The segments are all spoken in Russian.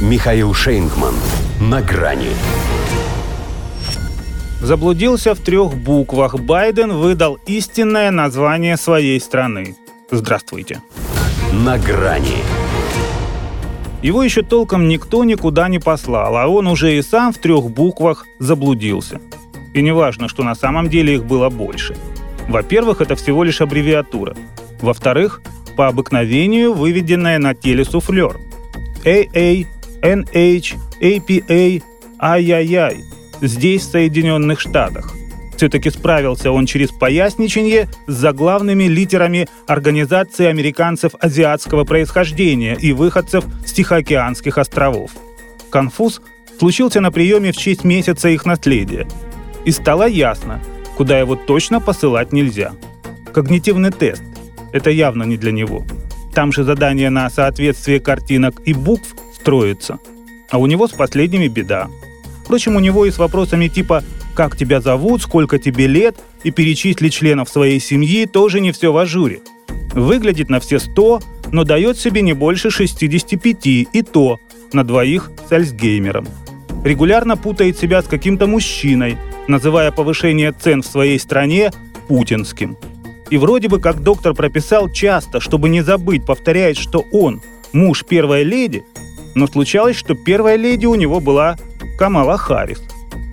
Михаил Шейнгман. На грани. Заблудился в трех буквах. Байден выдал истинное название своей страны. Здравствуйте. На грани. Его еще толком никто никуда не послал, а он уже и сам в трех буквах заблудился. И не важно, что на самом деле их было больше. Во-первых, это всего лишь аббревиатура. Во-вторых, по обыкновению выведенная на теле суфлер. AA, NH, APA, ай-яй-яй. Здесь, в Соединенных Штатах. Все-таки справился он через поясничение с заглавными литерами Организации американцев азиатского происхождения и выходцев с Тихоокеанских островов. Конфуз случился на приеме в честь месяца их наследия. И стало ясно, куда его точно посылать нельзя. Когнитивный тест – это явно не для него. Там же задание на соответствие картинок и букв строится. А у него с последними беда. Впрочем, у него и с вопросами типа «как тебя зовут», «сколько тебе лет» и перечислить членов своей семьи тоже не все в ажуре. Выглядит на все 100, но дает себе не больше 65, и то на двоих с Альцгеймером. Регулярно путает себя с каким-то мужчиной, называя повышение цен в своей стране путинским. И вроде бы, как доктор прописал часто, чтобы не забыть, повторяет, что он муж первой леди, но случалось, что первая леди у него была Камала Харрис.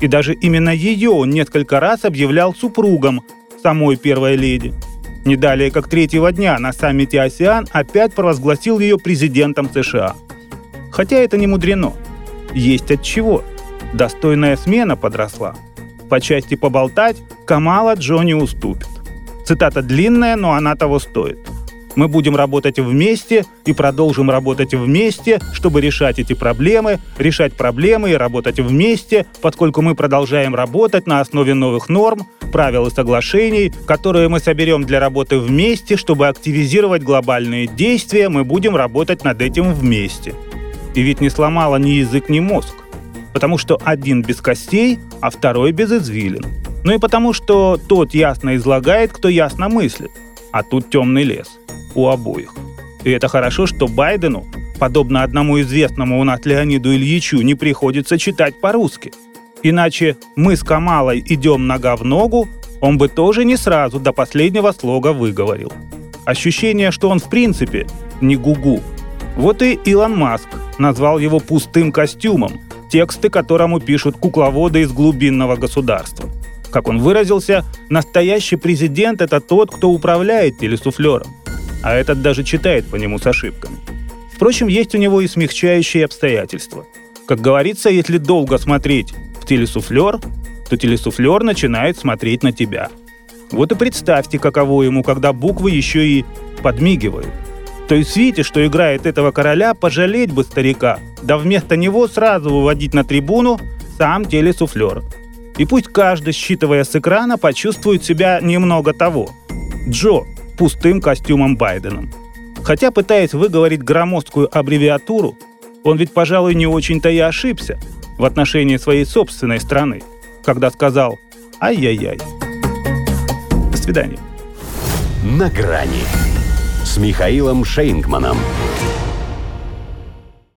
И даже именно ее он несколько раз объявлял супругом самой первой леди. Не далее, как третьего дня на саммите «Осиан» опять провозгласил ее президентом США. Хотя это не мудрено. Есть от чего. Достойная смена подросла. По части поболтать Камала Джонни уступит. Цитата длинная, но она того стоит. Мы будем работать вместе и продолжим работать вместе, чтобы решать эти проблемы, решать проблемы и работать вместе, поскольку мы продолжаем работать на основе новых норм, правил и соглашений, которые мы соберем для работы вместе, чтобы активизировать глобальные действия, мы будем работать над этим вместе. И ведь не сломала ни язык, ни мозг. Потому что один без костей, а второй без извилин. Ну и потому что тот ясно излагает, кто ясно мыслит. А тут темный лес у обоих. И это хорошо, что Байдену, подобно одному известному у нас Леониду Ильичу, не приходится читать по-русски. Иначе мы с Камалой идем нога в ногу, он бы тоже не сразу до последнего слога выговорил. Ощущение, что он в принципе не гугу. Вот и Илон Маск назвал его пустым костюмом, тексты которому пишут кукловоды из глубинного государства. Как он выразился, настоящий президент – это тот, кто управляет телесуфлером а этот даже читает по нему с ошибками. Впрочем, есть у него и смягчающие обстоятельства. Как говорится, если долго смотреть в телесуфлер, то телесуфлер начинает смотреть на тебя. Вот и представьте, каково ему, когда буквы еще и подмигивают. То есть видите, что играет этого короля, пожалеть бы старика, да вместо него сразу выводить на трибуну сам телесуфлер. И пусть каждый, считывая с экрана, почувствует себя немного того. Джо, пустым костюмом Байденом. Хотя, пытаясь выговорить громоздкую аббревиатуру, он ведь, пожалуй, не очень-то и ошибся в отношении своей собственной страны, когда сказал «Ай-яй-яй». До свидания. «На грани» с Михаилом Шейнгманом.